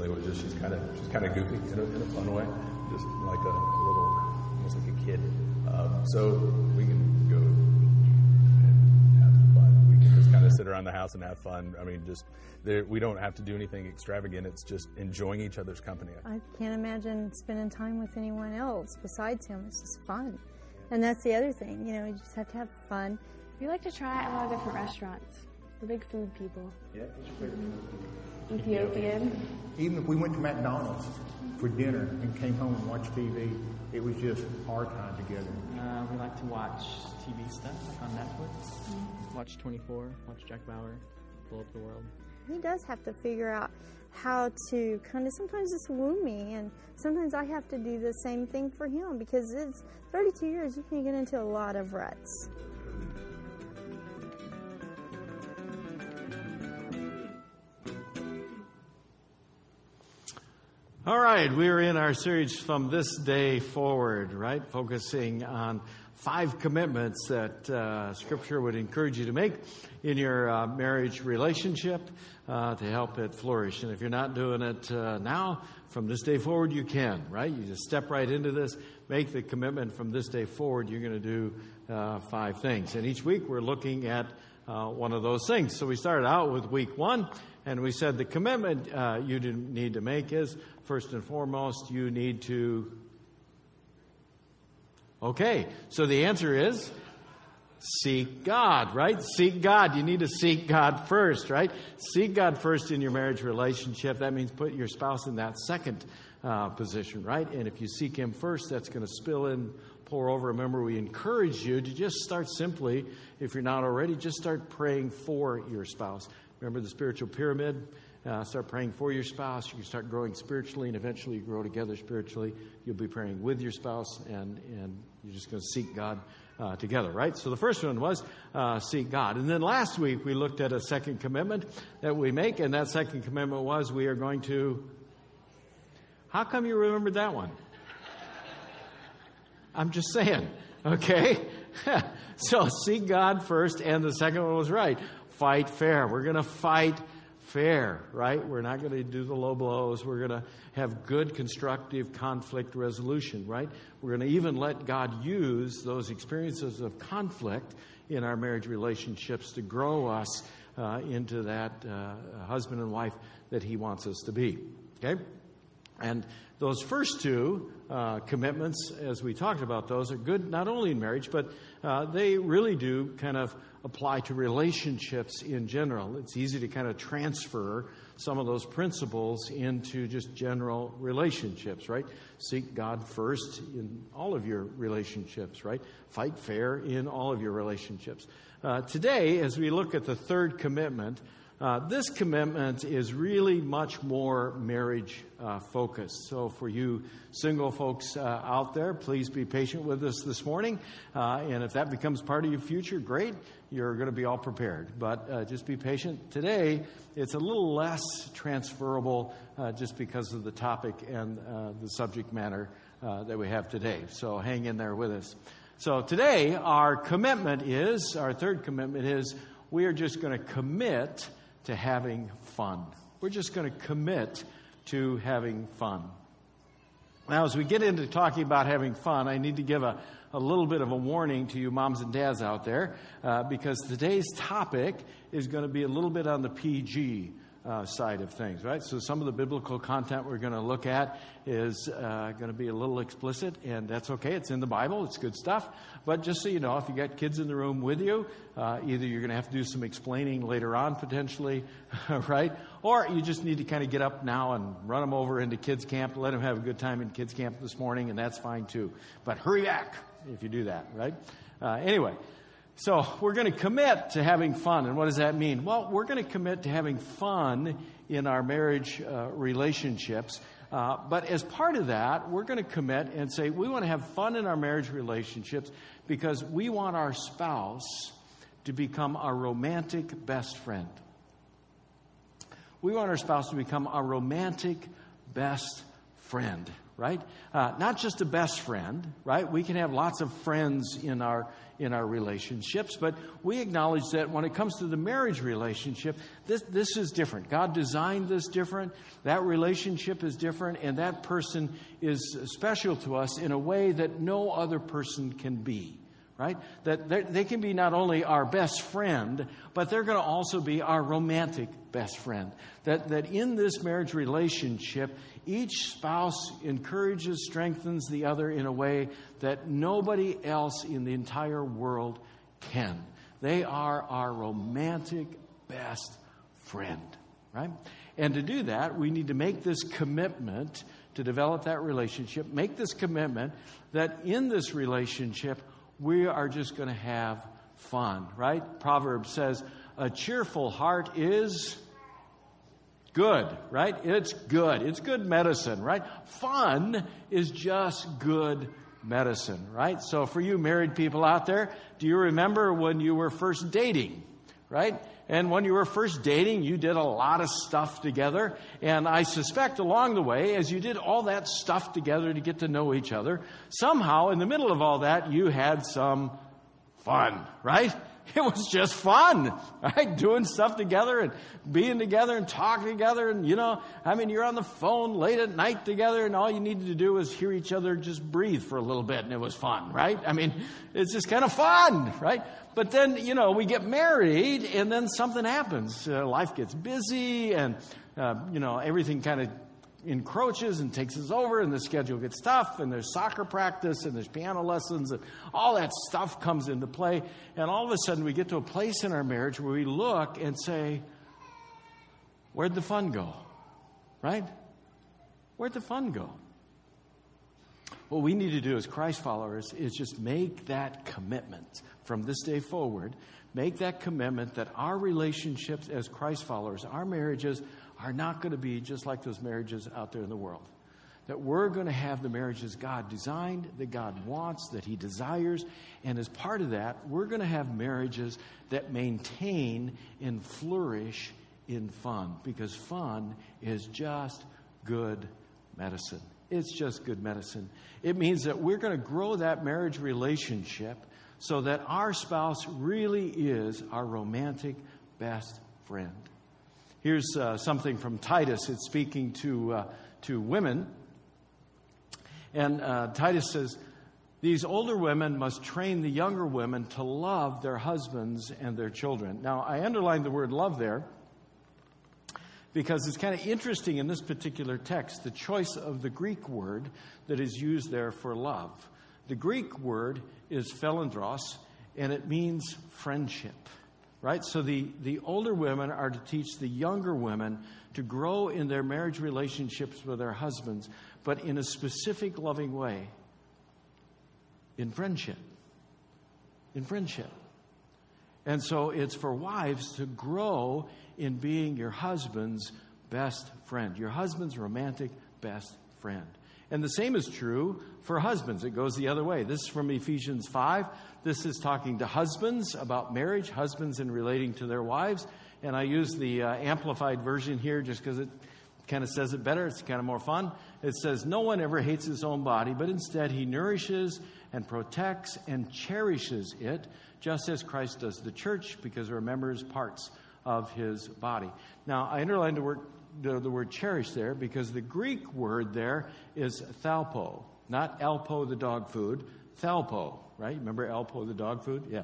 basically, which is she's kind of she's kind of goofy in a, in a fun way, just like a, a little, almost like a kid. Um, so we can go and have fun. We can just kind of sit around the house and have fun. I mean, just there, we don't have to do anything extravagant. It's just enjoying each other's company. I can't imagine spending time with anyone else besides him. It's just fun. And that's the other thing, you know, you just have to have fun. We like to try a lot of different restaurants. We're big food people. Yeah, what's your favorite food? Ethiopian. Even if we went to McDonald's for dinner and came home and watched TV, it was just our time together. Uh, we like to watch TV stuff like on Netflix. Watch 24, watch Jack Bauer, Blow Up the World. He does have to figure out how to kind of sometimes just woo me, and sometimes I have to do the same thing for him because it's 32 years, you can get into a lot of ruts. All right, we're in our series from this day forward, right? Focusing on five commitments that uh, Scripture would encourage you to make in your uh, marriage relationship uh, to help it flourish. And if you're not doing it uh, now, from this day forward, you can, right? You just step right into this, make the commitment from this day forward, you're going to do uh, five things. And each week, we're looking at uh, one of those things. So we started out with week one, and we said the commitment you need to make is first and foremost, you need to. Okay, so the answer is seek God, right? Seek God. You need to seek God first, right? Seek God first in your marriage relationship. That means put your spouse in that second uh, position, right? And if you seek Him first, that's going to spill in, pour over. Remember, we encourage you to just start simply, if you're not already, just start praying for your spouse. Remember the spiritual pyramid? Uh, start praying for your spouse. You can start growing spiritually, and eventually you grow together spiritually. You'll be praying with your spouse, and, and you're just going to seek God uh, together, right? So the first one was uh, seek God. And then last week we looked at a second commitment that we make, and that second commitment was we are going to. How come you remembered that one? I'm just saying, okay? so seek God first, and the second one was right. Fight fair. We're going to fight fair, right? We're not going to do the low blows. We're going to have good, constructive conflict resolution, right? We're going to even let God use those experiences of conflict in our marriage relationships to grow us uh, into that uh, husband and wife that He wants us to be, okay? And those first two uh, commitments, as we talked about those, are good not only in marriage, but uh, they really do kind of apply to relationships in general. It's easy to kind of transfer some of those principles into just general relationships, right? Seek God first in all of your relationships, right? Fight fair in all of your relationships. Uh, today, as we look at the third commitment, uh, this commitment is really much more marriage uh, focused. So, for you single folks uh, out there, please be patient with us this morning. Uh, and if that becomes part of your future, great. You're going to be all prepared. But uh, just be patient. Today, it's a little less transferable uh, just because of the topic and the subject matter that we have today. So, hang in there with us. So, today, our commitment is our third commitment is we are just going to commit to having fun. We're just going to commit to having fun. Now, as we get into talking about having fun, I need to give a, a little bit of a warning to you moms and dads out there uh, because today's topic is going to be a little bit on the PG uh, side of things, right? So some of the biblical content we're going to look at is uh, going to be a little explicit, and that's okay. It's in the Bible. It's good stuff. But just so you know, if you got kids in the room with you, uh, either you're going to have to do some explaining later on potentially, right? Or you just need to kind of get up now and run them over into kids camp, let them have a good time in kids camp this morning, and that's fine too. But hurry back if you do that, right? Uh, anyway. So we're going to commit to having fun. And what does that mean? Well, we're going to commit to having fun in our marriage uh, relationships. Uh, but as part of that, we're going to commit and say we want to have fun in our marriage relationships because we want our spouse to become our romantic best friend. We want our spouse to become our romantic best friend right? Uh, not just a best friend, right? We can have lots of friends in our in our relationships, but we acknowledge that when it comes to the marriage relationship, this this is different. God designed this different. That relationship is different, and that person is special to us in a way that no other person can be right? That they can be not only our best friend, but they're going to also be our romantic best friend. That, that in this marriage relationship, each spouse encourages, strengthens the other in a way that nobody else in the entire world can. They are our romantic best friend, right? And to do that, we need to make this commitment to develop that relationship, make this commitment that in this relationship, we are just going to have fun, right? Proverbs says, a cheerful heart is good, right? It's good. It's good medicine, right? Fun is just good medicine, right? So for you married people out there, do you remember when you were first dating, right? And when you were first dating, you did a lot of stuff together. And I suspect along the way, as you did all that stuff together to get to know each other, somehow in the middle of all that, you had some fun, right? It was just fun, right? Doing stuff together and being together and talking together. And, you know, I mean, you're on the phone late at night together and all you needed to do was hear each other just breathe for a little bit and it was fun, right? I mean, it's just kind of fun, right? But then, you know, we get married and then something happens. Uh, life gets busy and, uh, you know, everything kind of encroaches and takes us over, and the schedule gets tough, and there's soccer practice, and there's piano lessons, and all that stuff comes into play. And all of a sudden, we get to a place in our marriage where we look and say, Where'd the fun go? Right? Where'd the fun go? What we need to do as Christ followers is just make that commitment from this day forward. Make that commitment that our relationships as Christ followers, our marriages, are not going to be just like those marriages out there in the world. That we're going to have the marriages God designed, that God wants, that He desires. And as part of that, we're going to have marriages that maintain and flourish in fun because fun is just good medicine. It's just good medicine. It means that we're going to grow that marriage relationship so that our spouse really is our romantic best friend. Here's uh, something from Titus. It's speaking to, uh, to women. And uh, Titus says, These older women must train the younger women to love their husbands and their children. Now, I underlined the word love there because it's kind of interesting in this particular text the choice of the Greek word that is used there for love. The Greek word is philandros, and it means friendship right? So the, the older women are to teach the younger women to grow in their marriage relationships with their husbands, but in a specific loving way. In friendship. In friendship. And so it's for wives to grow in being your husband's best friend, your husband's romantic best friend. And the same is true for husbands. It goes the other way. This is from Ephesians 5. This is talking to husbands about marriage, husbands in relating to their wives. And I use the uh, amplified version here just because it kind of says it better. It's kind of more fun. It says, No one ever hates his own body, but instead he nourishes and protects and cherishes it, just as Christ does the church, because it remembers parts of his body. Now, I underlined the word the, the word cherish there because the Greek word there is thalpo, not alpo, the dog food, thalpo, right? Remember alpo, the dog food? Yeah.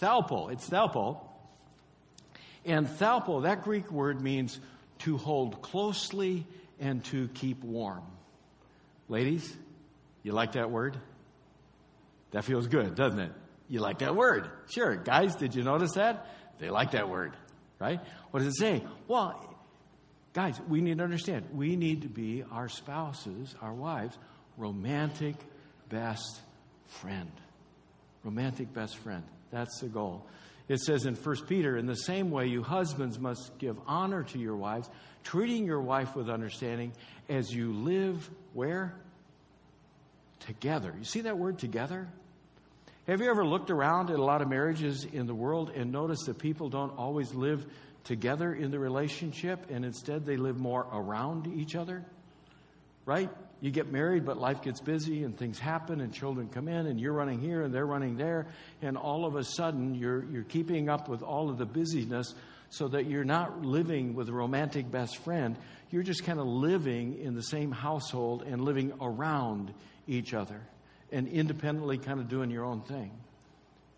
Thalpo, it's thalpo. And thalpo, that Greek word means to hold closely and to keep warm. Ladies, you like that word? That feels good, doesn't it? You like that word. Sure. Guys, did you notice that? They like that word, right? What does it say? Well, Guys, we need to understand we need to be our spouses, our wives, romantic best friend. Romantic best friend. That's the goal. It says in 1 Peter, in the same way, you husbands must give honor to your wives, treating your wife with understanding as you live where? Together. You see that word together? Have you ever looked around at a lot of marriages in the world and noticed that people don't always live together in the relationship and instead they live more around each other? Right? You get married, but life gets busy and things happen and children come in and you're running here and they're running there. And all of a sudden, you're, you're keeping up with all of the busyness so that you're not living with a romantic best friend. You're just kind of living in the same household and living around each other and independently kind of doing your own thing.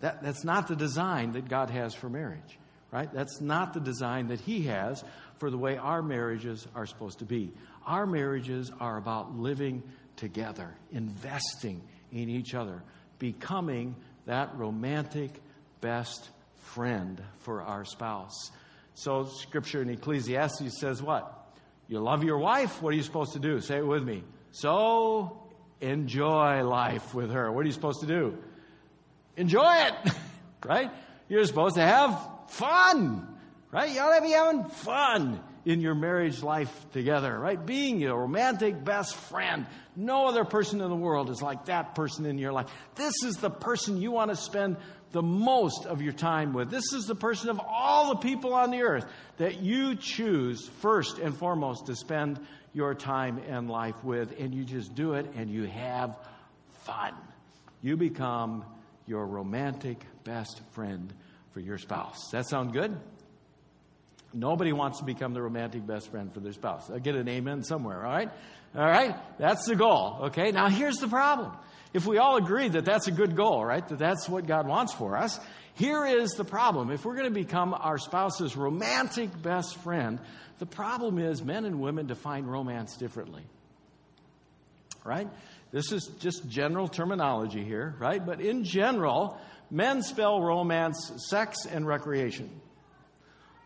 That, that's not the design that God has for marriage, right? That's not the design that He has for the way our marriages are supposed to be. Our marriages are about living together, investing in each other, becoming that romantic best friend for our spouse. So, scripture in Ecclesiastes says what? You love your wife. What are you supposed to do? Say it with me. So, enjoy life with her. What are you supposed to do? Enjoy it, right? You're supposed to have fun, right? You ought to be having fun in your marriage life together, right? Being your romantic best friend. No other person in the world is like that person in your life. This is the person you want to spend the most of your time with. This is the person of all the people on the earth that you choose first and foremost to spend your time and life with. And you just do it and you have fun. You become your romantic best friend for your spouse. That sound good? Nobody wants to become the romantic best friend for their spouse. I get an amen somewhere, all right? All right? That's the goal, okay? Now here's the problem. If we all agree that that's a good goal, right? That that's what God wants for us, here is the problem. If we're going to become our spouse's romantic best friend, the problem is men and women define romance differently. Right? This is just general terminology here, right? But in general, men spell romance sex and recreation.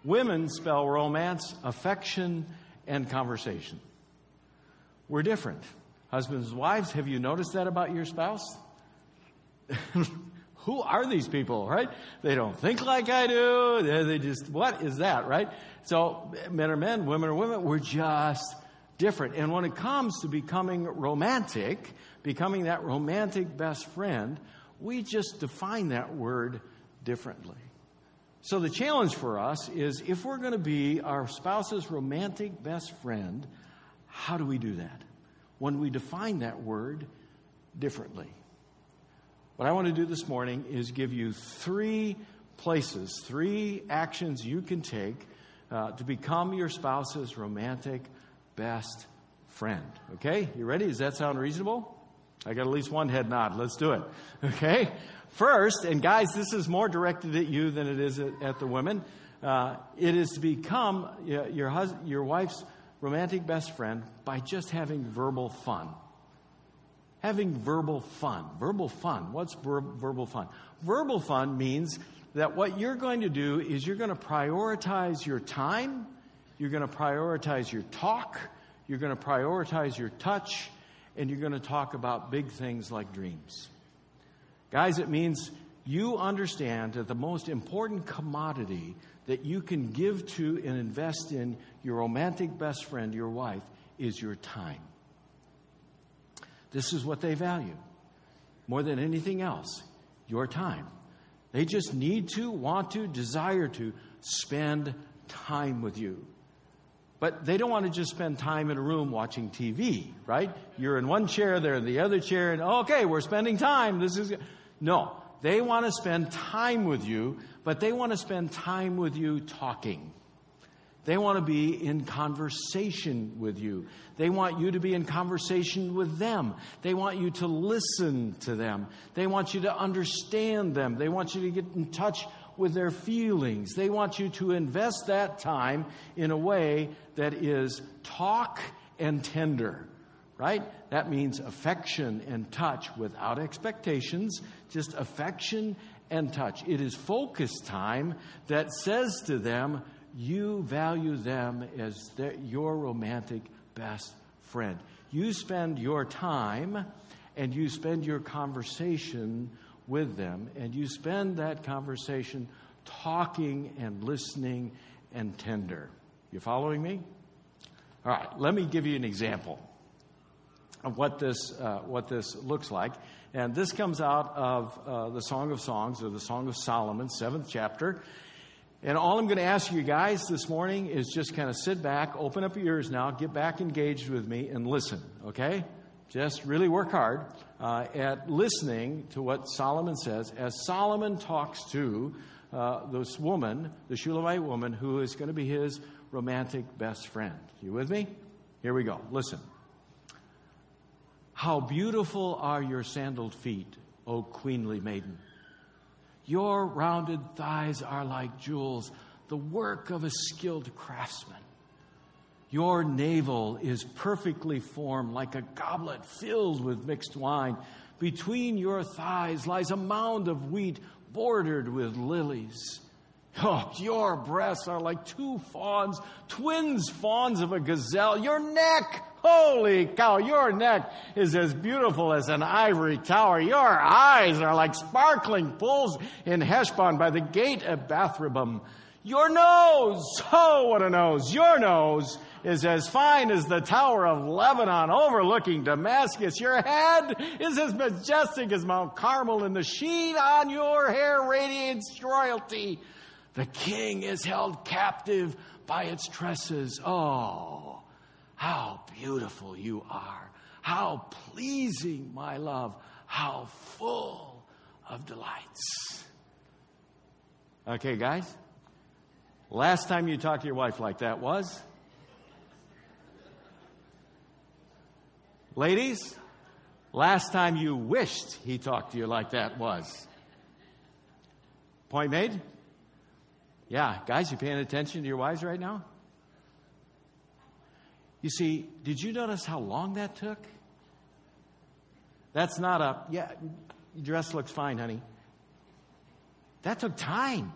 Women spell romance affection and conversation. We're different. Husbands and wives, have you noticed that about your spouse? Who are these people, right? They don't think like I do. They just, what is that, right? So, men are men, women are women. We're just different. And when it comes to becoming romantic, becoming that romantic best friend, we just define that word differently. So the challenge for us is if we're going to be our spouse's romantic best friend, how do we do that? When we define that word differently. What I want to do this morning is give you three places, three actions you can take uh, to become your spouse's romantic best friend. Okay? You ready? Does that sound reasonable? I got at least one head nod. Let's do it. Okay? First, and guys, this is more directed at you than it is at, at the women. Uh, it is to become your, hus- your wife's romantic best friend by just having verbal fun. Having verbal fun. Verbal fun. What's ver- verbal fun? Verbal fun means that what you're going to do is you're going to prioritize your time, you're going to prioritize your talk, you're going to prioritize your touch, and you're going to talk about big things like dreams. Guys, it means you understand that the most important commodity that you can give to and invest in your romantic best friend, your wife, is your time. This is what they value more than anything else your time. They just need to, want to, desire to spend time with you. But they don't want to just spend time in a room watching TV, right? You're in one chair, they're in the other chair, and okay, we're spending time. This is. No, they want to spend time with you, but they want to spend time with you talking. They want to be in conversation with you. They want you to be in conversation with them. They want you to listen to them. They want you to understand them. They want you to get in touch with their feelings. They want you to invest that time in a way that is talk and tender right? That means affection and touch without expectations, just affection and touch. It is focus time that says to them, you value them as their, your romantic best friend. You spend your time and you spend your conversation with them, and you spend that conversation talking and listening and tender. You following me? All right, let me give you an example of what this, uh, what this looks like. And this comes out of uh, the Song of Songs, or the Song of Solomon, seventh chapter. And all I'm going to ask you guys this morning is just kind of sit back, open up your ears now, get back engaged with me, and listen, okay? just really work hard uh, at listening to what Solomon says as Solomon talks to uh, this woman, the Shulamite woman, who is going to be his romantic best friend. You with me? Here we go. Listen. How beautiful are your sandaled feet, O queenly maiden. Your rounded thighs are like jewels, the work of a skilled craftsman. Your navel is perfectly formed like a goblet filled with mixed wine. Between your thighs lies a mound of wheat bordered with lilies. Oh, your breasts are like two fawns, twins fawns of a gazelle. Your neck, holy cow, your neck is as beautiful as an ivory tower. Your eyes are like sparkling pools in Heshbon by the gate of Bathrabbim. Your nose, oh, what a nose. Your nose is as fine as the Tower of Lebanon overlooking Damascus. Your head is as majestic as Mount Carmel, and the sheen on your hair radiates royalty. The king is held captive by its tresses. Oh, how beautiful you are. How pleasing, my love. How full of delights. Okay, guys? Last time you talked to your wife like that was? Ladies, last time you wished he talked to you like that was? Point made? Yeah, guys, you paying attention to your wives right now? You see, did you notice how long that took? That's not a, yeah, your dress looks fine, honey. That took time.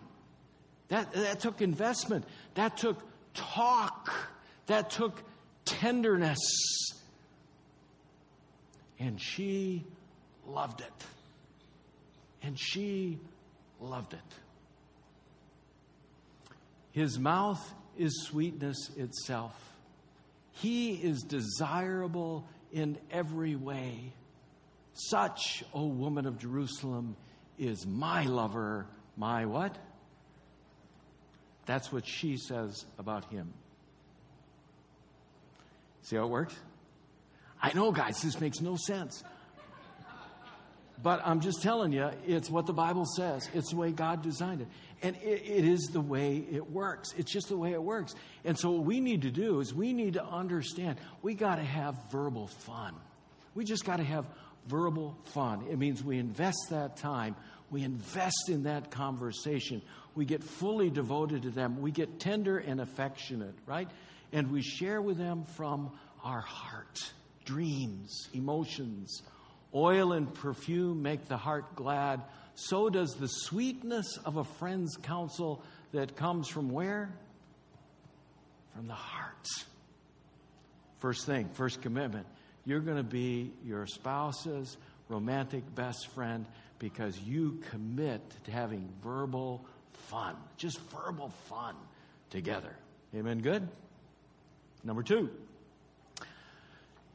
That, that took investment. That took talk. That took tenderness. And she loved it. And she loved it. His mouth is sweetness itself. He is desirable in every way. Such, O woman of Jerusalem, is my lover, my what? That's what she says about him. See how it works? I know, guys, this makes no sense. But I'm just telling you, it's what the Bible says. It's the way God designed it. And it, it is the way it works. It's just the way it works. And so, what we need to do is we need to understand we got to have verbal fun. We just got to have verbal fun. It means we invest that time, we invest in that conversation, we get fully devoted to them, we get tender and affectionate, right? And we share with them from our heart dreams, emotions. Oil and perfume make the heart glad. So does the sweetness of a friend's counsel that comes from where? From the heart. First thing, first commitment. You're going to be your spouse's romantic best friend because you commit to having verbal fun, just verbal fun together. Amen. Good? Number two,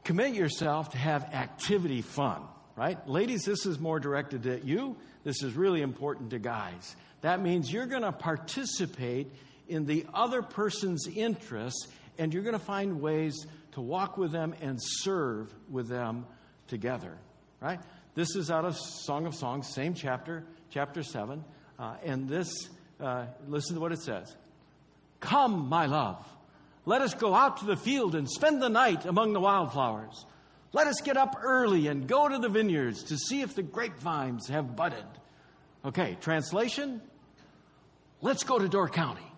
commit yourself to have activity fun, right? Ladies, this is more directed at you. This is really important to guys. That means you're going to participate in the other person's interests and you're going to find ways to walk with them and serve with them together, right? This is out of Song of Songs, same chapter, chapter 7. Uh, and this, uh, listen to what it says Come, my love let us go out to the field and spend the night among the wildflowers. Let us get up early and go to the vineyards to see if the grapevines have budded. Okay, translation Let's go to Door County.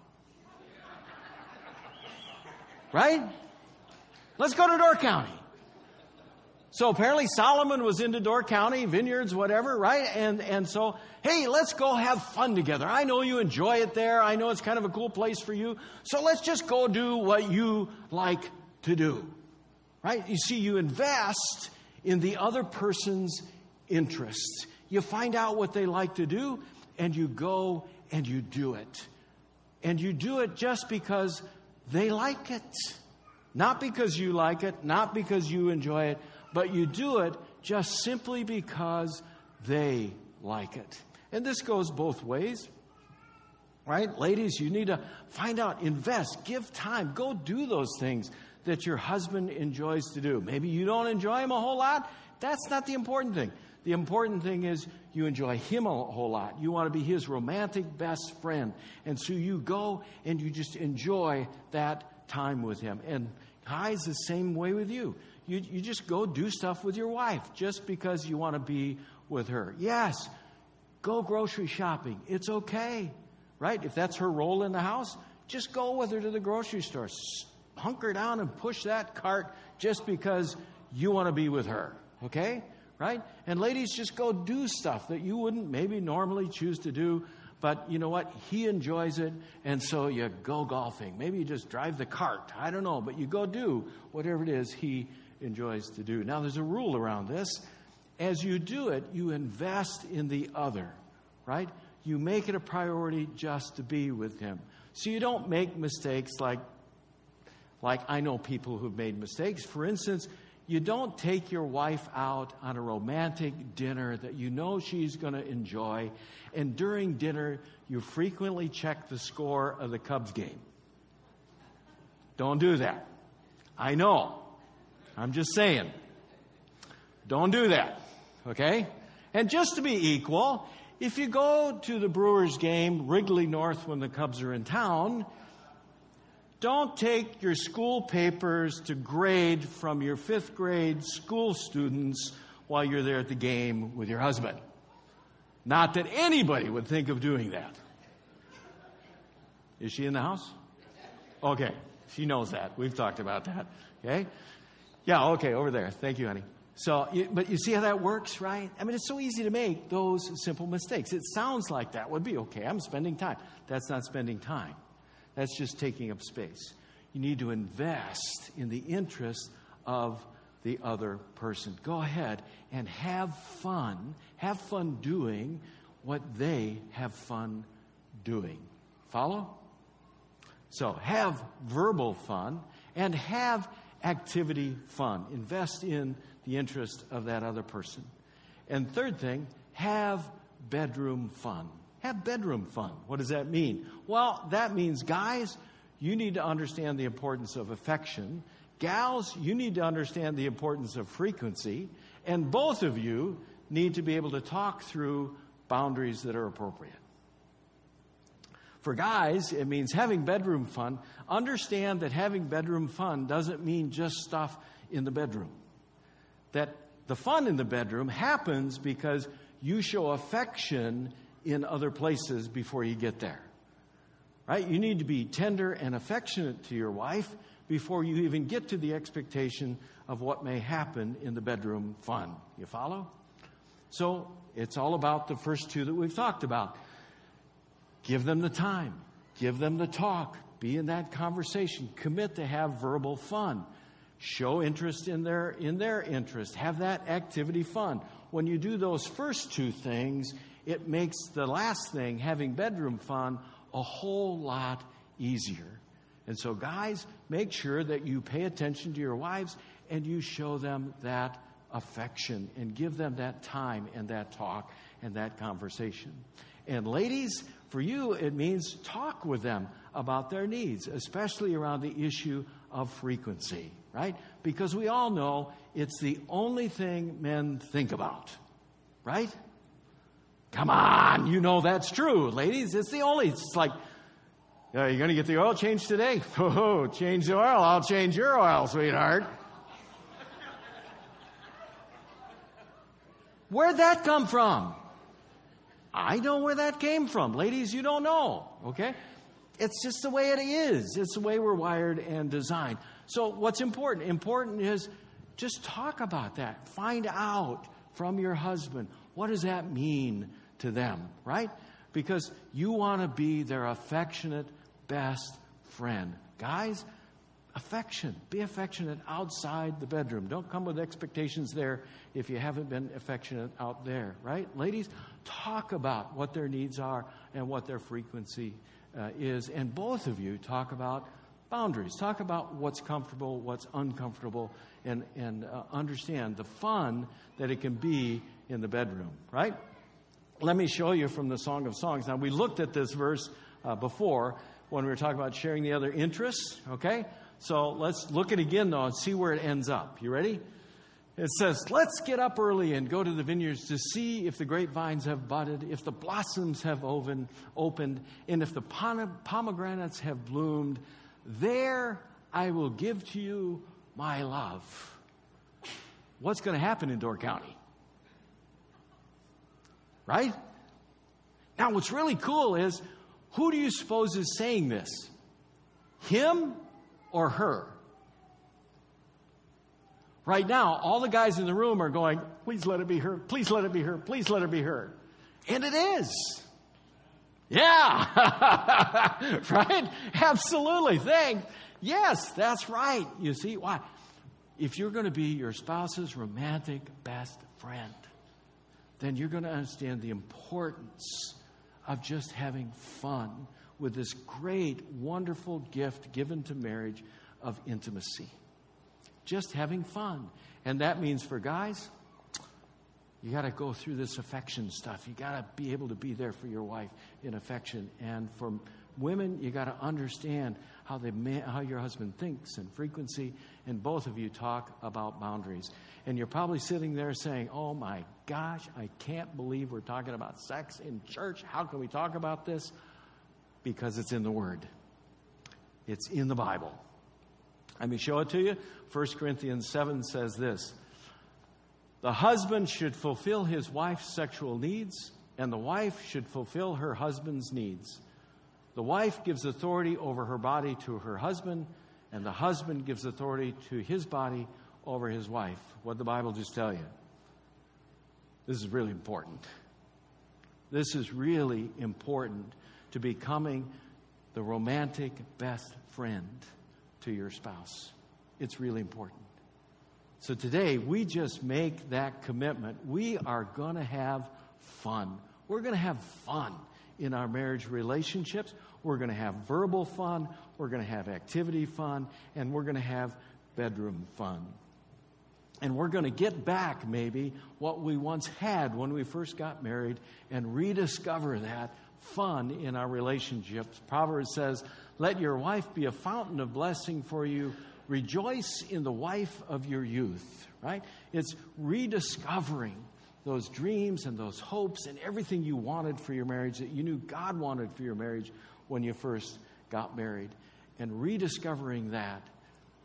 Right? Let's go to Door County. So apparently Solomon was into Door County, vineyards, whatever, right? And, and so, hey, let's go have fun together. I know you enjoy it there. I know it's kind of a cool place for you. So let's just go do what you like to do, right? You see, you invest in the other person's interests. You find out what they like to do and you go and you do it. And you do it just because they like it. Not because you like it, not because you enjoy it, but you do it just simply because they like it. And this goes both ways. Right? Ladies, you need to find out, invest, give time, go do those things that your husband enjoys to do. Maybe you don't enjoy him a whole lot. That's not the important thing. The important thing is you enjoy him a whole lot. You want to be his romantic best friend. And so you go and you just enjoy that time with him. And guys, the same way with you. You, you just go do stuff with your wife just because you want to be with her. Yes, go grocery shopping. It's okay, right? If that's her role in the house, just go with her to the grocery store. Hunker down and push that cart just because you want to be with her, okay? Right? And ladies, just go do stuff that you wouldn't maybe normally choose to do, but you know what? He enjoys it, and so you go golfing. Maybe you just drive the cart. I don't know, but you go do whatever it is he enjoys to do. Now, there's a rule around this. As you do it, you invest in the other, right? You make it a priority just to be with him. So you don't make mistakes like, like I know people who've made mistakes. For instance, you don't take your wife out on a romantic dinner that you know she's going to enjoy, and during dinner, you frequently check the score of the Cubs game. Don't do that. I know. I'm just saying. Don't do that. Okay? And just to be equal, if you go to the Brewers game, Wrigley North, when the Cubs are in town, don't take your school papers to grade from your fifth grade school students while you're there at the game with your husband. Not that anybody would think of doing that. Is she in the house? Okay, she knows that. We've talked about that. Okay? Yeah, okay, over there. Thank you, honey. So, but you see how that works, right? I mean, it's so easy to make those simple mistakes. It sounds like that would be okay. I'm spending time. That's not spending time. That's just taking up space. You need to invest in the interest of the other person. Go ahead and have fun. Have fun doing what they have fun doing. Follow? So, have verbal fun and have activity fun. Invest in the interest of that other person. And third thing, have bedroom fun. Have bedroom fun. What does that mean? Well, that means, guys, you need to understand the importance of affection. Gals, you need to understand the importance of frequency. And both of you need to be able to talk through boundaries that are appropriate. For guys, it means having bedroom fun. Understand that having bedroom fun doesn't mean just stuff in the bedroom. That the fun in the bedroom happens because you show affection in other places before you get there. Right? You need to be tender and affectionate to your wife before you even get to the expectation of what may happen in the bedroom fun. You follow? So it's all about the first two that we've talked about. Give them the time, give them the talk, be in that conversation, commit to have verbal fun. Show interest in their, in their interest. Have that activity fun. When you do those first two things, it makes the last thing, having bedroom fun, a whole lot easier. And so, guys, make sure that you pay attention to your wives and you show them that affection and give them that time and that talk and that conversation. And, ladies, for you, it means talk with them about their needs, especially around the issue of frequency, right? Because we all know it's the only thing men think about, right? Come on, you know that's true, ladies. It's the only, it's like, are you going to get the oil changed today? Oh, change the oil. I'll change your oil, sweetheart. Where'd that come from? I know where that came from. Ladies, you don't know, okay? It's just the way it is. It's the way we're wired and designed. So, what's important? Important is just talk about that. Find out from your husband what does that mean to them, right? Because you want to be their affectionate best friend. Guys, affection. Be affectionate outside the bedroom. Don't come with expectations there if you haven't been affectionate out there, right? Ladies, talk about what their needs are and what their frequency uh, is. And both of you talk about boundaries. Talk about what's comfortable, what's uncomfortable, and, and uh, understand the fun that it can be in the bedroom, right? Let me show you from the Song of Songs. Now, we looked at this verse uh, before, when we were talking about sharing the other interests. Okay? So let's look at it again, though, and see where it ends up. You ready? It says, Let's get up early and go to the vineyards to see if the grapevines have budded, if the blossoms have open, opened, and if the pomegranates have bloomed. There I will give to you my love. What's going to happen in Door County? Right? Now, what's really cool is who do you suppose is saying this? Him or her? Right now, all the guys in the room are going, please let it be her, please let it be her, please let it be her. And it is. Yeah. right? Absolutely. Thank. Yes, that's right. You see, why? If you're going to be your spouse's romantic best friend, then you're going to understand the importance of just having fun with this great, wonderful gift given to marriage of intimacy just having fun. And that means for guys, you got to go through this affection stuff. You got to be able to be there for your wife in affection. And for women, you got to understand how they how your husband thinks and frequency. And both of you talk about boundaries. And you're probably sitting there saying, "Oh my gosh, I can't believe we're talking about sex in church. How can we talk about this?" Because it's in the Word. It's in the Bible. Let me show it to you. 1 Corinthians 7 says this The husband should fulfill his wife's sexual needs, and the wife should fulfill her husband's needs. The wife gives authority over her body to her husband, and the husband gives authority to his body over his wife. What the Bible just tell you? This is really important. This is really important to becoming the romantic best friend to your spouse. It's really important. So today, we just make that commitment. We are going to have fun. We're going to have fun in our marriage relationships. We're going to have verbal fun. We're going to have activity fun. And we're going to have bedroom fun. And we're going to get back, maybe, what we once had when we first got married and rediscover that fun in our relationships. Proverbs says, let your wife be a fountain of blessing for you. Rejoice in the wife of your youth, right? It's rediscovering those dreams and those hopes and everything you wanted for your marriage that you knew God wanted for your marriage when you first got married. And rediscovering that,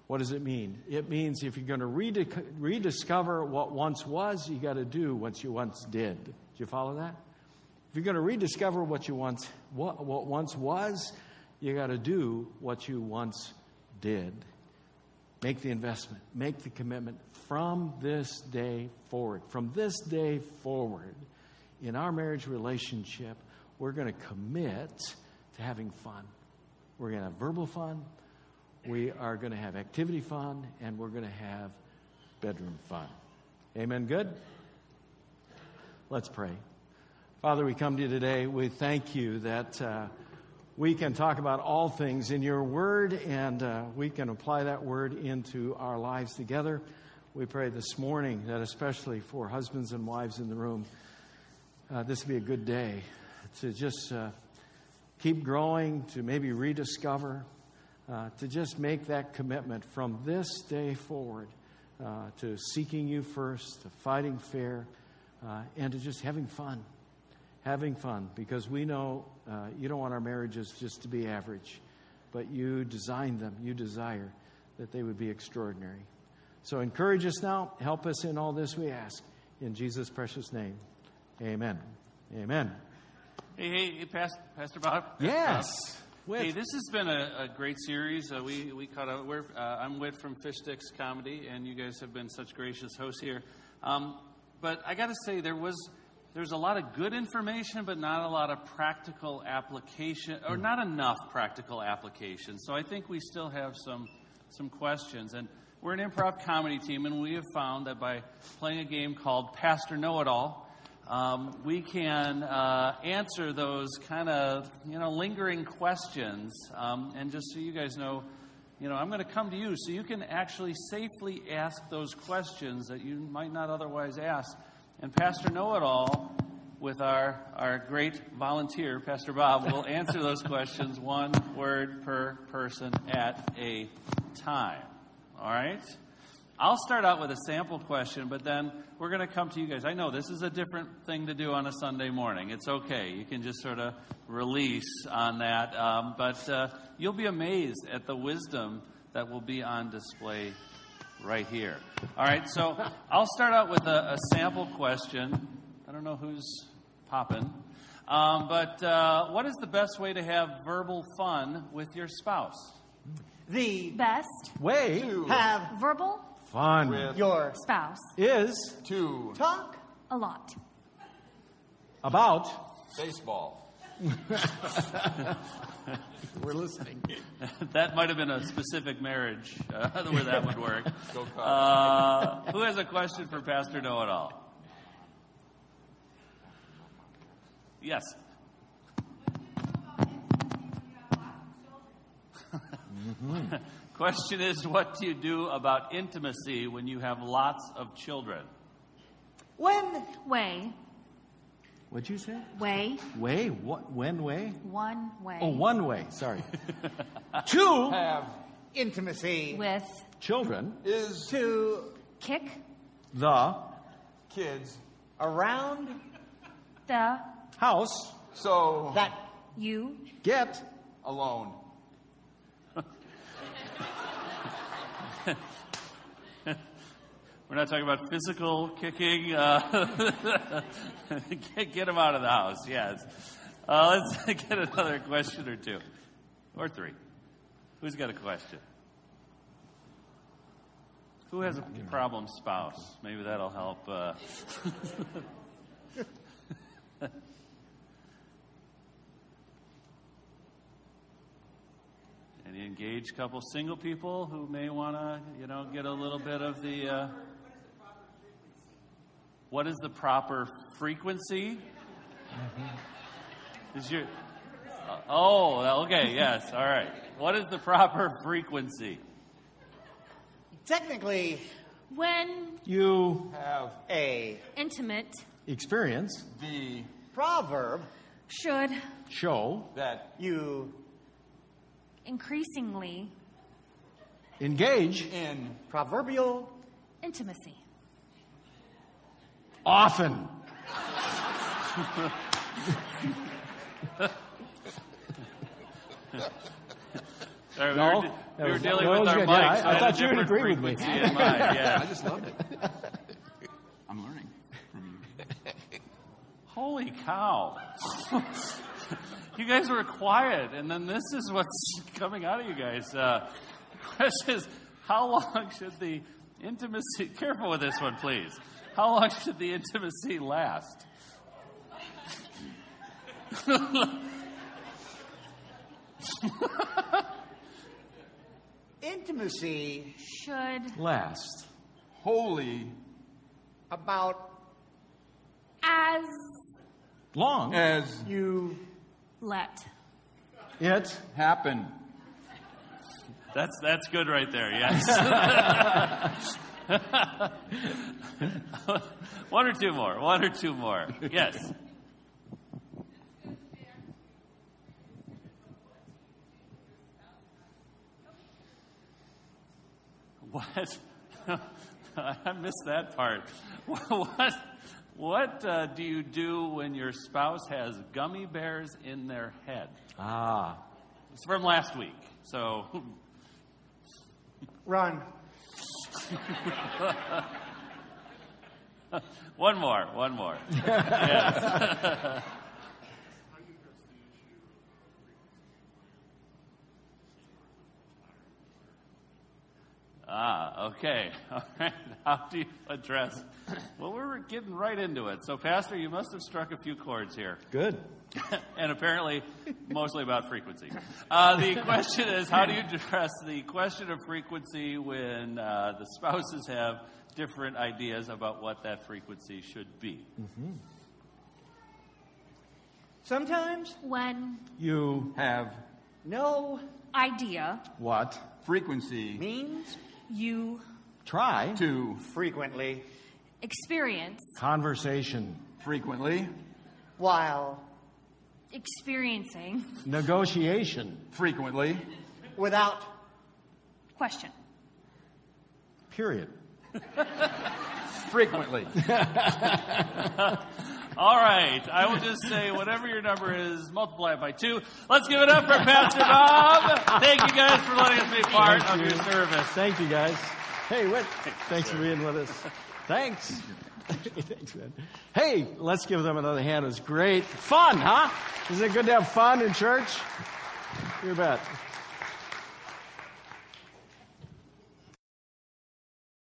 what does it mean? It means if you're going to rediscover what once was, you got to do what you once did. Do you follow that? If you're going to rediscover what you once what, what once was, you got to do what you once did. Make the investment, make the commitment from this day forward. From this day forward, in our marriage relationship, we're going to commit to having fun. We're going to have verbal fun, we are going to have activity fun, and we're going to have bedroom fun. Amen. Good? Let's pray. Father, we come to you today. We thank you that. Uh, we can talk about all things in your word, and uh, we can apply that word into our lives together. We pray this morning that, especially for husbands and wives in the room, uh, this be a good day to just uh, keep growing, to maybe rediscover, uh, to just make that commitment from this day forward uh, to seeking you first, to fighting fair, and to just having fun having fun because we know uh, you don't want our marriages just to be average, but you designed them, you desire that they would be extraordinary. So encourage us now. Help us in all this, we ask. In Jesus' precious name. Amen. Amen. Hey, hey, hey Pastor, Pastor Bob. Yes. Whit. Hey, this has been a, a great series. Uh, we we caught up. We're, uh, I'm Whit from Fish Sticks Comedy, and you guys have been such gracious hosts here. Um, but I got to say, there was there's a lot of good information, but not a lot of practical application, or not enough practical application. So I think we still have some some questions. And we're an improv comedy team, and we have found that by playing a game called Pastor Know It All, um, we can uh, answer those kind of you know lingering questions. Um, and just so you guys know, you know, I'm going to come to you so you can actually safely ask those questions that you might not otherwise ask. And Pastor Know It All with our, our great volunteer, Pastor Bob, will answer those questions one word per person at a time. All right? I'll start out with a sample question, but then we're going to come to you guys. I know this is a different thing to do on a Sunday morning. It's okay. You can just sort of release on that. Um, but uh, you'll be amazed at the wisdom that will be on display right here. All right, so I'll start out with a, a sample question. I don't know who's popping. Um, but uh, what is the best way to have verbal fun with your spouse? The Best Way to have verbal fun with your spouse. is to talk A lot. about. Baseball. We're listening. that might have been a specific marriage uh, where that would work. Go Uh, who has a question for Pastor Know It All? Yes. Question is, what do you do about intimacy when you have lots of children? when Way. What'd you say? Way. Way? What? When way? One way. Oh, one way. Sorry. Two Have intimacy With children. is to kick The kids. around the house. So that you Get alone. We're not talking about physical kicking. Uh, get, get him out of the house, yes. Uh, let's get another question or two. Or three. Who's got a question? Who has a problem spouse? Maybe that'll help. Uh, any engaged couple, single people who may want to, you know, get a little bit of the. Uh, what is the proper frequency? Is your uh, oh okay yes all right. What is the proper frequency? technically when you Have a intimate experience. the proverb should Show. that you increasingly Engage. in proverbial intimacy. Often. Sorry, No, we were, de- we were dealing that with our good. mics. Yeah, I- I had thought you would different agree with me. frequency in mind, yeah. I just loved it. I'm learning from you. Holy cow. you guys were quiet, and then this is what's coming out of you guys. Uh, question is, how long should the intimacy, careful with this one, please. How long should the intimacy last? intimacy Should Last. Holy about as Long. as you let It. happen. That's, that's good right there, yes. one or two more, one or two more. Yes. What? I missed that part. What? What uh, do you do when your spouse has gummy bears in their head? Ah. It's from last week, so run one more, one more. Yes. Ah, okay. All right. How do you address? Well, we're getting right into it. So, Pastor, you must have struck a few chords here, Good. and apparently, mostly about frequency. Uh, the question is, how do you address the question of frequency when uh, the spouses have different ideas about what that frequency should be? sometimes when You Have no idea what? frequency means you Try. to frequently experience Conversation. frequently while Experiencing. Negotiation. Frequently. without Question. Period. Frequently. All right. I will just say whatever your number is, multiply it by two. Let's give it up for Pastor Bob. Thank you guys for letting us be part Thank of you. your service. Thank you, guys. Hey, what? Thanks for being with us. Thanks. Thanks, man. Hey, let's give them another hand. It was great. Fun, huh? Isn't it good to have fun in church? You bet.